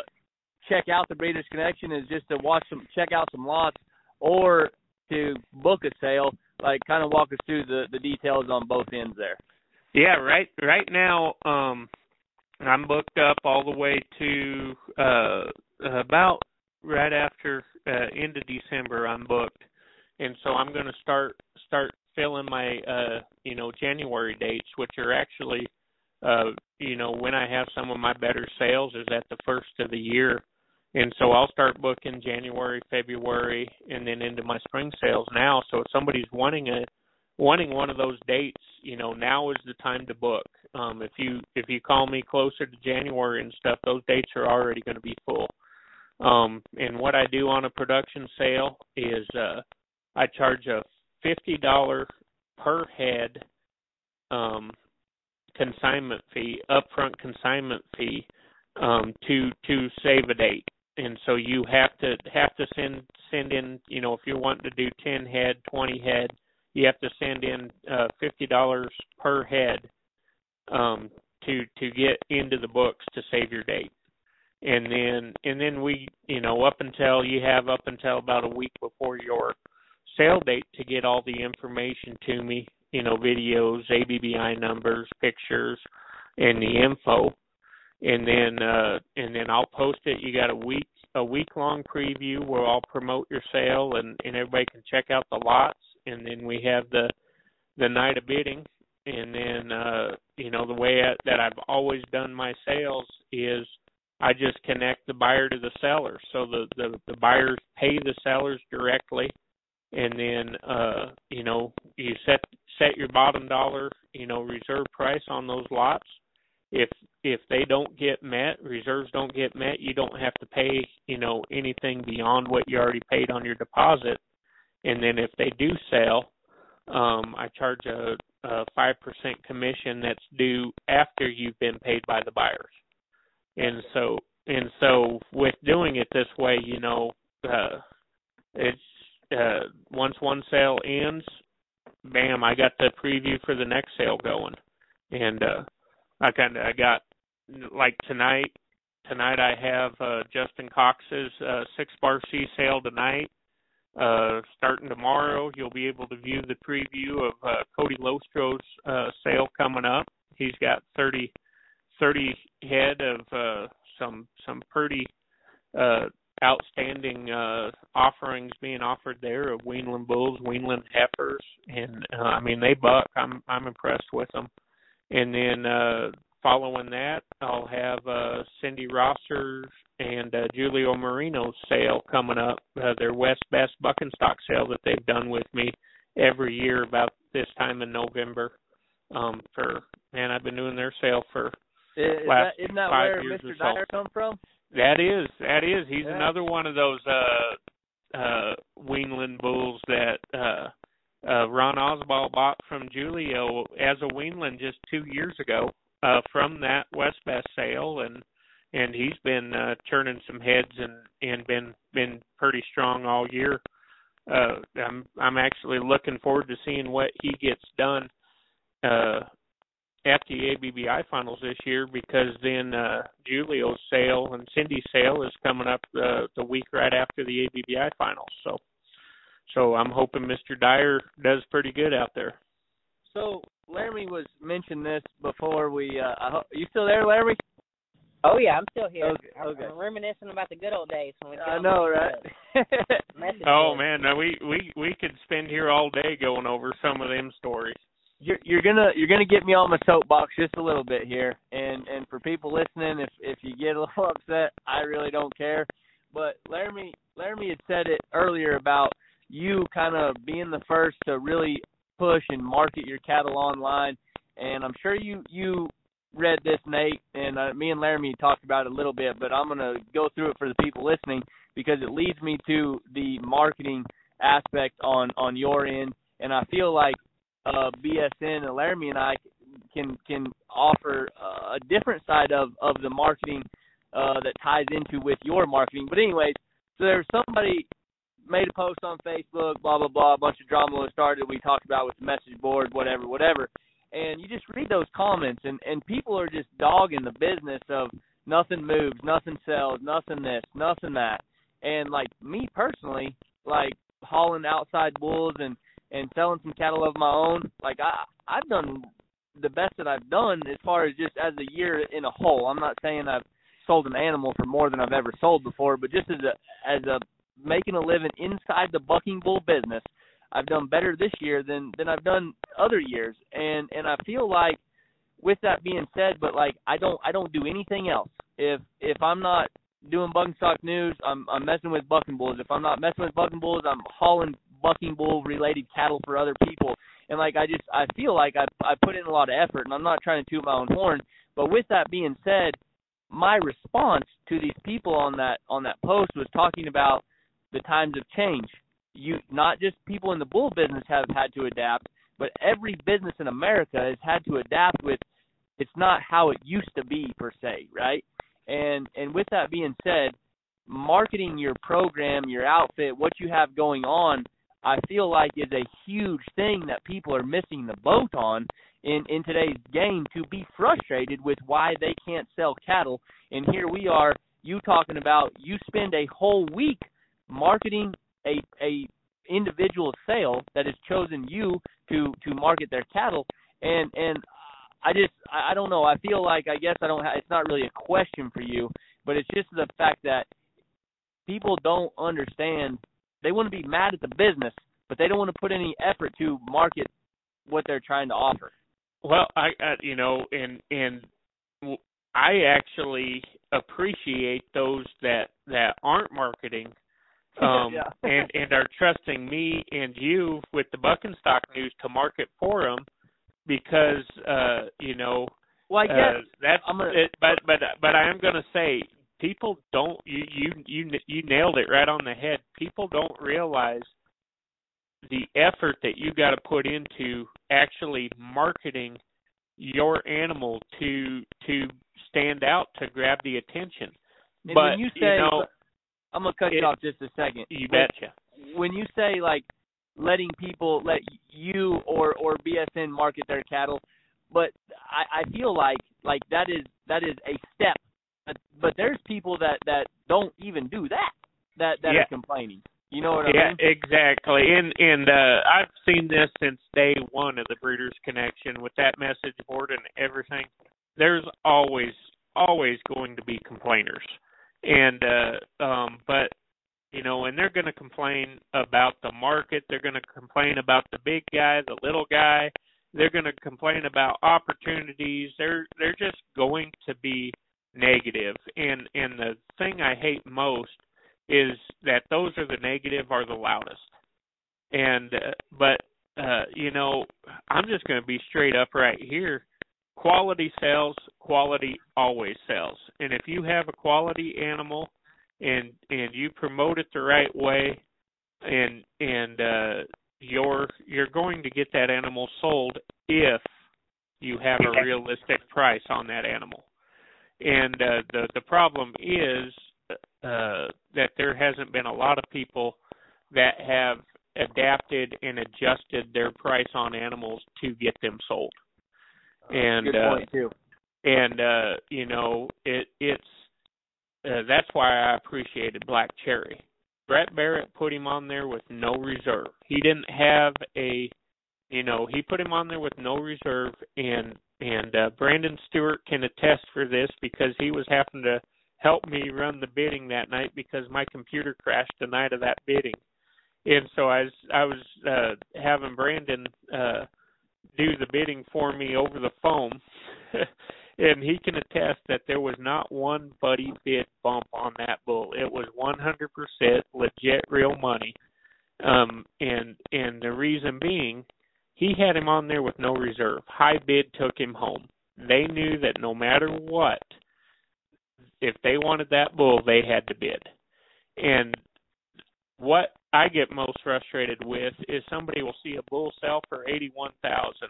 check out the Breeders Connection is just to watch some check out some lots or to book a sale. Like kind of walk us through the the details on both ends there. yeah right right now um i'm booked up all the way to uh about right after uh end of december i'm booked and so i'm going to start start filling my uh you know january dates which are actually uh you know when i have some of my better sales is at the first of the year. And so i'll start booking january february and then into my spring sales now. So if somebody's wanting a wanting one of those dates you know now is the time to book. Um if you if you call me closer to january and stuff those dates are already going to be full. Um and what i do on a production sale is uh i charge a fifty dollar per head um consignment fee upfront consignment fee um to to save a date. And so you have to have to send send in you know if you're wanting to do ten head twenty head you have to send in uh fifty dollars per head um to to get into the books to save your date. And then and then we you know up until you have up until about a week before your sale date to get all the information to me you know videos abbi numbers pictures and the info, and then uh, and then I'll post it. You got a week a week long preview where I'll promote your sale and and everybody can check out the lots, and then we have the the night of bidding, and then uh, you know the way I, that I've always done my sales is I just connect the buyer to the seller. So the the, the buyers pay the sellers directly and then uh you know you set set your bottom dollar you know reserve price on those lots. If if they don't get met reserves don't get met you don't have to pay you know anything beyond what you already paid on your deposit. And then if they do sell um i charge a five percent commission that's due after you've been paid by the buyers. And so and so with doing it this way you know uh it's uh once one sale ends, bam, I got the preview for the next sale going. And uh I kinda I got like tonight tonight I have uh Justin Cox's uh six bar C sale tonight. Uh starting tomorrow you'll be able to view the preview of uh Cody Lostro's uh sale coming up. He's got thirty thirty head of uh some some pretty uh outstanding uh offerings being offered there of weanling bulls, weanling heifers, and uh, I mean they buck. I'm I'm impressed with them. And then uh following that, I'll have uh Cindy Rosser's and uh, Julio Marino's sale coming up. Uh, their West Best Bucking Stock sale that they've done with me every year about this time in November. Um for man, I've been doing their sale for Is last that, isn't that five where years Mr. or so. Dyer come from? That is, that is. He's Yeah. another one of those uh uh weanling bulls that uh uh Ron Oswald bought from Julio as a weanling just two years ago, uh from that West Best sale and and he's been uh churning some heads and and been been pretty strong all year. Uh I'm I'm actually looking forward to seeing what he gets done uh at the ABBI finals this year because then uh Julio's sale and Cindy's sale is coming up uh, the week right after the ABBI finals. So so I'm hoping Mr. Dyer does pretty good out there. So Laramie was mentioned this before we. Uh, I ho- you still there, Laramie? Oh yeah, I'm still here. Okay, I'm, okay. I'm reminiscing about the good old days when we. I know, right? *laughs* Oh man, no, we we we could spend here all day going over some of them stories. You're you're gonna you're gonna get me on my soapbox just a little bit here, and and for people listening, if if you get a little *laughs* upset, I really don't care. But Laramie Laramie had said it earlier about you kind of being the first to really push and market your cattle online, and I'm sure you you read this, Nate, and uh, me and Laramie talked about it a little bit, but I'm gonna go through it for the people listening because it leads me to the marketing aspect on on your end, and I feel like uh, BSN and Laramie and I can can offer uh, a different side of of the marketing uh, that ties into with your marketing. But anyways, so there's somebody made a post on Facebook, blah blah blah, a bunch of drama was started. We talked about with the message board, whatever, whatever. And you just read those comments, and and people are just dogging the business of nothing moves, nothing sells, nothing this, nothing that. And like me personally, like hauling outside bulls and and selling some cattle of my own, like I I've done the best that I've done as far as just as a year in a whole. I'm not saying I've sold an animal for more than I've ever sold before, but just as a as a making a living inside the bucking bull business, I've done better this year than than I've done other years. And and I feel like with that being said, but like I don't I don't do anything else. If if I'm not doing bucking stock news, I'm I'm messing with bucking bulls. If I'm not messing with bucking bulls, I'm hauling bucking bull related cattle for other people. And like I just I feel like I I put in a lot of effort and I'm not trying to toot my own horn, but with that being said, my response to these people on that on that post was talking about the times of change. You not just people in the bull business have had to adapt, but every business in America has had to adapt with it's not how it used to be per se, right? And and with that being said, marketing your program, your outfit, what you have going on, I feel like is a huge thing that people are missing the boat on in in today's game to be frustrated with why they can't sell cattle. And here we are, you talking about you spend a whole week marketing a a individual sale that has chosen you to to market their cattle and and I just I don't know. I feel like I guess I don't. have it's not really a question for you, but it's just the fact that people don't understand. They want to be mad at the business, but they don't want to put any effort to market what they're trying to offer. Well, I, I you know, and and I actually appreciate those that that aren't marketing *laughs* um Yeah. *laughs* and and are trusting me and you with the Bucking Stock news to market for them because uh you know Well, I uh, guess that's I'm gonna- it, but but but I am going to say people don't you you you you nailed it right on the head. People don't realize the effort that you got to put into actually marketing your animal to to stand out to grab the attention. and but when you say know, I'm gonna cut it- you off just a second. you When- betcha. when you say like letting people let you or or BSN market their cattle, but I, I feel like like that is that is a step. But, but there's people that that don't even do that that that Yeah. are complaining. You know what I yeah, mean? exactly. And and uh I've seen this since day one of the Breeders Connection with that message board and everything. There's always always going to be complainers. And uh um but you know, and they're going to complain about the market, they're going to complain about the big guy, the little guy, they're going to complain about opportunities. They're they're just going to be negative. And and the thing I hate most is that those are the negative are the loudest. And uh, but uh you know, I'm just going to be straight up right here. Quality sells, quality always sells. And if you have a quality animal and and you promote it the right way and and uh you're you're going to get that animal sold if you have a realistic price on that animal. And uh the the problem is uh that there hasn't been a lot of people that have adapted and adjusted their price on animals to get them sold. And uh point too. and uh you know it it's uh, that's why I appreciated Black Cherry. Brett Barrett put him on there with no reserve. He didn't have a you know, he put him on there with no reserve and and uh Brandon Stewart can attest for this because he was having to help me run the bidding that night because my computer crashed the night of that bidding. And so I was I was uh having Brandon uh do the bidding for me over the phone. *laughs* and he can attest that there was not one buddy bid bump on that bull. It was 100% legit real money. Um and and the reason being he had him on there with no reserve. High bid took him home. They knew that no matter what if they wanted that bull, they had to bid. And what I get most frustrated with is somebody will see a bull sell for eighty one thousand.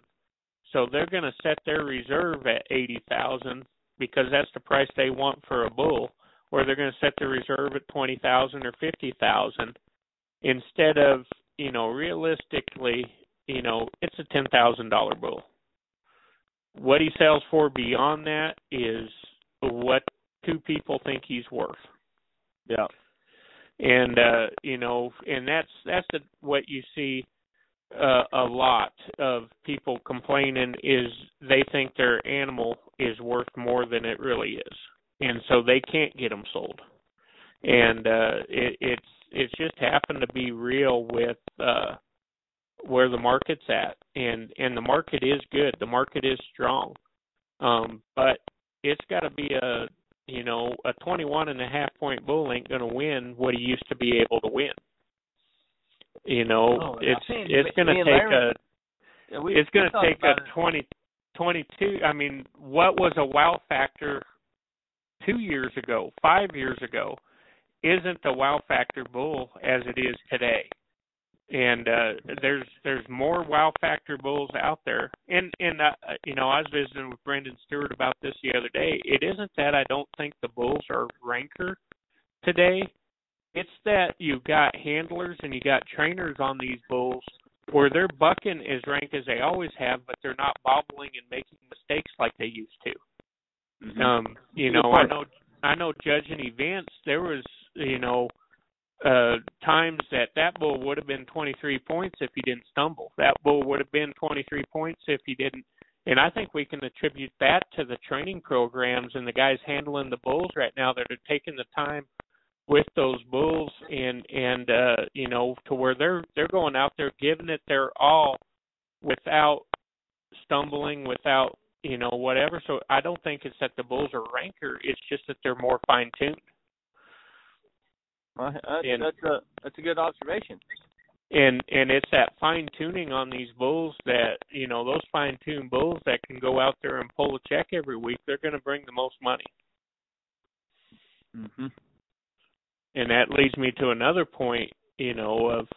So they're gonna set their reserve at eighty thousand because that's the price they want for a bull, or they're gonna set their reserve at twenty thousand or fifty thousand instead of, you know, realistically, you know, it's a ten thousand dollar bull. What he sells for beyond that is what two people think he's worth Yeah. and uh you know and that's that's the, what you see uh, a lot of people complaining is they think their animal is worth more than it really is and so they can't get them sold and uh it it's it's just happened to be real with uh where the market's at and and the market is good the market is strong um but it's got to be a you know, a 21 and a half point bull ain't going to win what he used to be able to win. You know, Oh, it's mean, it's going to take Larry- a Yeah, we, it's going to take a it. 20 22 I mean, what was a wow factor 2 years ago, 5 years ago isn't the wow factor bull as it is today. And uh there's there's more wow factor bulls out there. And and uh, you know, I was visiting with Brendan Stewart about this the other day. It isn't that I don't think the bulls are ranker today. It's that you've got handlers and you got trainers on these bulls where they're bucking as rank as they always have, but they're not bobbling and making mistakes like they used to. Mm-hmm. Um, you know, I know I know judging events there was, you know, uh times that that bull would have been 23 points if he didn't stumble. That bull would have been 23 points if he didn't. And I think we can attribute that to the training programs and the guys handling the bulls right now that are taking the time with those bulls and and uh you know to where they're they're going out there giving it their all without stumbling without you know whatever. So i don't think it's that the bulls are ranker. It's just that they're more fine tuned well, that's, and, that's a that's a good observation. And and it's that fine tuning on these bulls that you know those fine tuned bulls that can go out there and pull a check every week they're going to bring the most money. Mhm and that leads me to another point you know of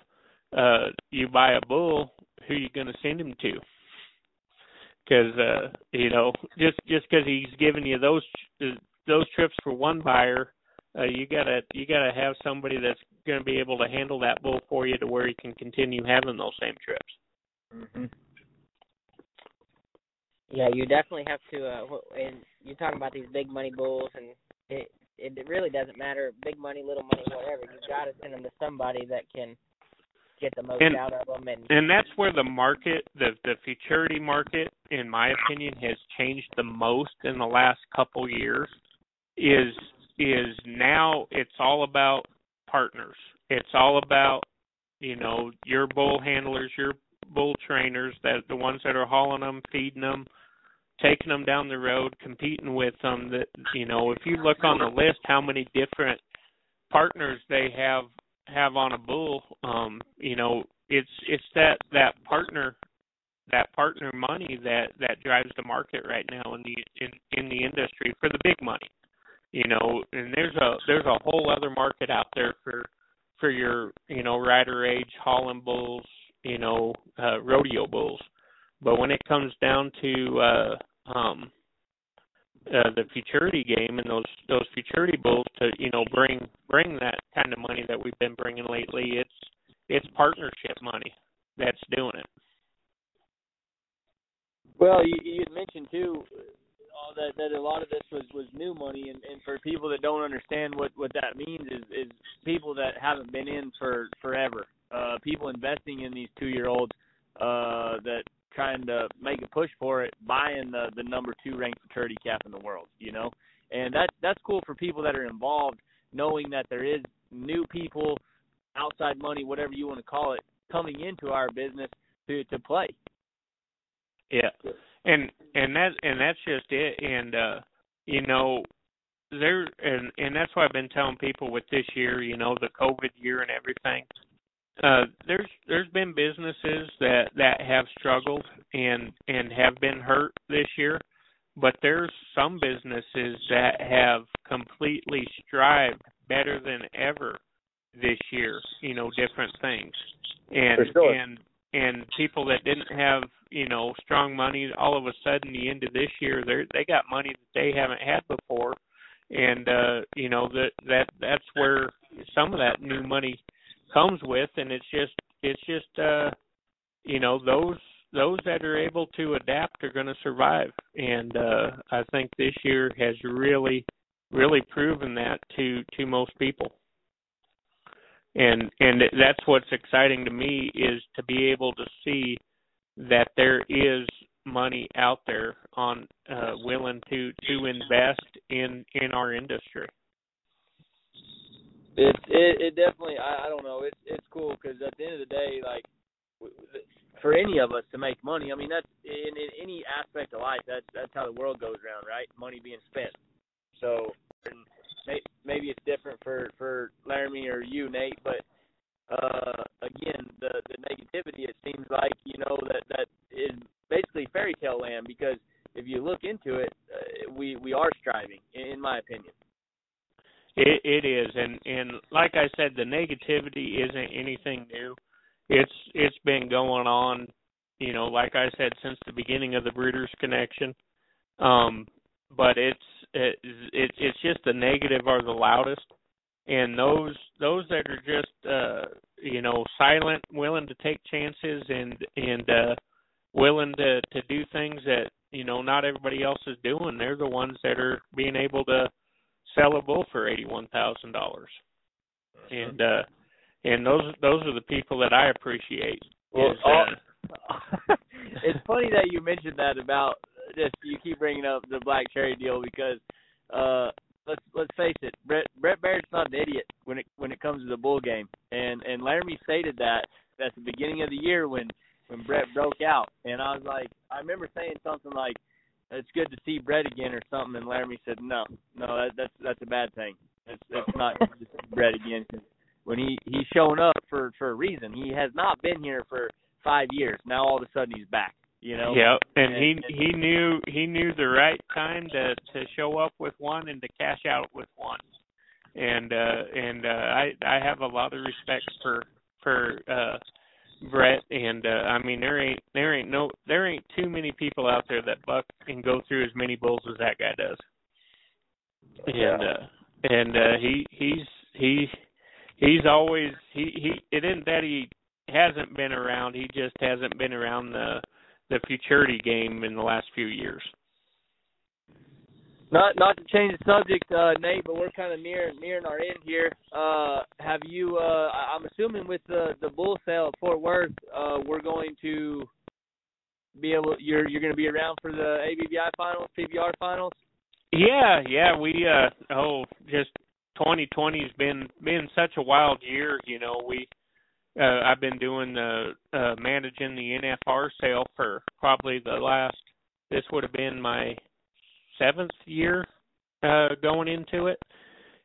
uh you buy a bull who you going to send him to? Because uh you know just just because he's giving you those those trips for one buyer uh, you gotta you gotta have somebody that's going to be able to handle that bull for you to where you can continue having those same trips. Mm-hmm. Yeah, you definitely have to. Uh, and you're talking about these big money bulls, and it it really doesn't matter big money, little money, whatever. You got to send them to somebody that can get the most and, out of them. And and that's where the market, the the futurity market, in my opinion, has changed the most in the last couple years. Is is now it's all about partners. It's all about you know your bull handlers, your bull trainers, that the ones that are hauling them, feeding them, taking them down the road, competing with them. That you know, if you look on the list, how many different partners they have have on a bull, um, you know, it's it's that that partner that partner money that that drives the market right now in the in in the industry for the big money you know and there's a there's a whole other market out there for for your you know rider age hauling bulls you know uh rodeo bulls. But when it comes down to uh um uh, the futurity game and those those futurity bulls to you know bring bring that kind of money that we've been bringing lately it's it's partnership money that's doing it. Well you you mentioned too uh, that that a lot of this was was new money. And and for people that don't understand what what that means is is people that haven't been in for forever uh people investing in these two year olds uh that trying to make a push for it, buying the the number two ranked futurity calf in the world, you know, and that that's cool for people that are involved, knowing that there is new people, outside money, whatever you want to call it, coming into our business to to play. Yeah, and and that and that's just it, and uh, you know. There and and that's why I've been telling people with this year, you know, the COVID year and everything uh, there's there's been businesses that that have struggled and and have been hurt this year, but there's some businesses that have completely strived better than ever this year. You know, different things, and sure. and and people that didn't have you know strong money, all of a sudden the end of this year they they got money that they haven't had before, and uh, you know that that that's where some of that new money comes with. And it's just it's just uh you know those those that are able to adapt are going to survive. And uh I think this year has really really proven that to to most people and and that's what's exciting to me is to be able to see that there is money out there on uh willing to to invest in in our industry. It it, it definitely I, I don't know. It's it's cool because at the end of the day like for any of us to make money I mean that's in, in any aspect of life that's that's how the world goes around right? Money being spent. So maybe it's different for for Laramie or you Nate but uh again the the negativity it seems like you know that that is basically fairy tale land because if you look into it uh, we we are striving in my opinion it, it is, and and like I said, the negativity isn't anything new. It's it's been going on, you know, like I said, since the beginning of the Breeders' Connection. Um, but it's it, it it's just the negative are the loudest, and those those that are just uh, you know silent, willing to take chances, and and uh, willing to to do things that you know not everybody else is doing. They're the ones that are being able to sell a bull for eighty one thousand dollars. And uh and those those are the people that I appreciate. Well, is, uh, *laughs* it's funny that you mentioned that about *laughs* just you keep bringing up the black cherry deal because uh let's let's face it, Brett Brett Baird's not an idiot when it when it comes to the bull game. And and Laramie stated that at the beginning of the year when when Brett broke out. And I was like I remember saying something like it's good to see Brett again or something. And Laramie said no no that, that's that's a bad thing. It's it's not good Brett again. Cause when he he's showing up for for a reason. He has not been here for five years. Now all of a sudden he's back you know? Yeah and, And- he and- he knew he knew the right time to to show up with one and to cash out with one. And uh and uh i i have a lot of respect for for uh Brett. And uh I mean there ain't there ain't no there ain't too many people out there that buck and go through as many bulls as that guy does. And uh and uh he he's he he's always he he it isn't that he hasn't been around, he just hasn't been around the the futurity game in the last few years. Not not to change the subject, uh, Nate, but we're kind of near nearing our end here. Uh, have you? Uh, I'm assuming with the the bull sale at Fort Worth, uh, we're going to be able. You're you're going to be around for the ABBI finals, PBR finals. Yeah, yeah, we uh oh just 2020's been been such a wild year, you know. We uh I've been doing the uh managing the NFR sale for probably the last this would have been my seventh year uh going into it.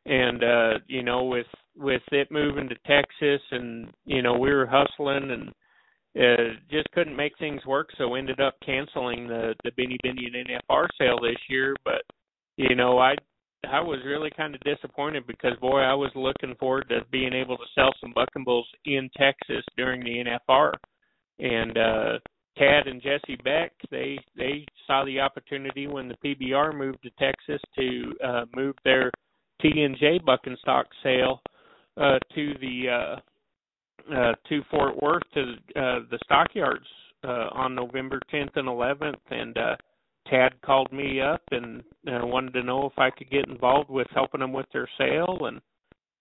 And uh you know with with it moving to Texas and you know we were hustling and uh just couldn't make things work so ended up canceling the the Benny Binion NFR sale this year but you know, I I was really kind of disappointed because boy, I was looking forward to being able to sell some bucking bulls in Texas during the NFR. And uh Tad and Jesse Beck, they they saw the opportunity when the PBR moved to Texas to uh move their T and J bucking stock sale uh to the uh uh to Fort Worth to uh the stockyards uh on November 10th and 11th and uh Tad called me up and uh, wanted to know if I could get involved with helping them with their sale and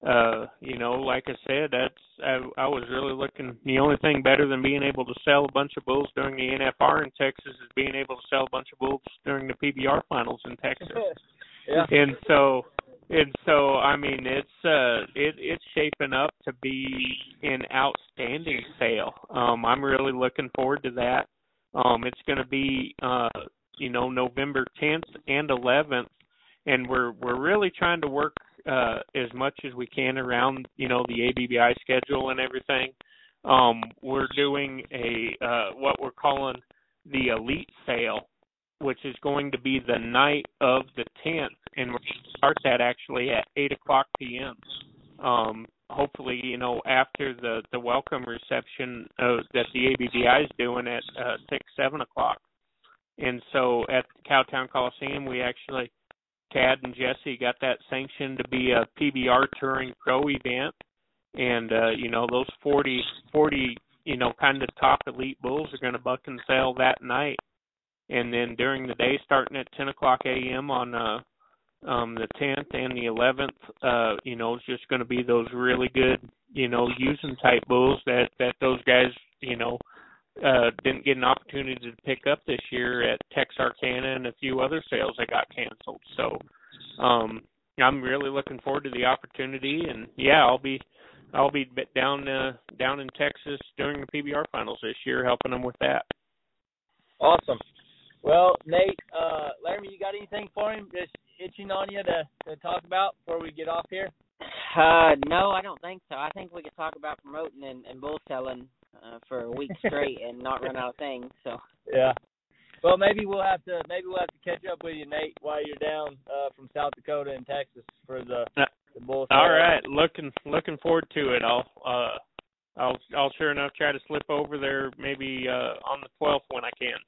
uh you know like I said that's I, I was really looking the only thing better than being able to sell a bunch of bulls during the NFR in Texas is being able to sell a bunch of bulls during the PBR finals in Texas *laughs* yeah. and so and so I mean it's uh it it's shaping up to be an outstanding sale. Um I'm really looking forward to that. Um it's going to be uh you know November 10th and 11th and we're we're really trying to work uh as much as we can around you know the ABBI schedule and everything. Um we're doing a uh what we're calling the elite sale which is going to be the night of the 10th, and we're going to start that actually at 8 o'clock p.m. Um, hopefully, you know, after the the welcome reception uh, that the ABBI is doing at uh, 6, 7 o'clock. And so at Cowtown Coliseum, we actually, Tad and Jesse got that sanctioned to be a PBR Touring Pro event. And, uh, you know, those 40, 40, you know, kind of top elite bulls are going to buck and sell that night and then during the day starting at 10 o'clock a.m. on uh um the 10th and the 11th uh you know it's just going to be those really good you know using type bulls that that those guys you know uh didn't get an opportunity to pick up this year at Texarkana and a few other sales that got canceled so um I'm really looking forward to the opportunity and yeah I'll be I'll be down uh down in Texas during the PBR finals this year helping them with that Awesome. Well, Nate, uh, Laramie, you got anything for him? Just itching on you to, to talk about before we get off here? Uh, no, I don't think so. I think we could talk about promoting and, and bull selling uh, for a week straight and not run out of things. So *laughs* Yeah. Well, maybe we'll have to maybe we'll have to catch up with you, Nate, while you're down uh, from South Dakota and Texas for the the bull. All sale. right, looking looking forward to it. I'll uh I'll I'll sure enough try to slip over there maybe uh on the 12th when I can.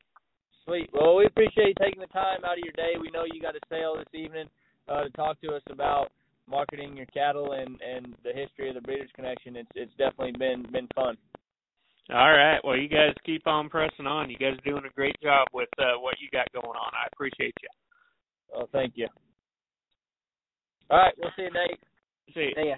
Sweet. Well, we appreciate you taking the time out of your day. We know you got a sale this evening uh, to talk to us about marketing your cattle and and the history of the Breeders' Connection. It's it's definitely been been fun. All right. Well, you guys keep on pressing on. You guys are doing a great job with uh what you got going on. I appreciate you. Oh, thank you. All right, we'll see you, Nate. See. see ya.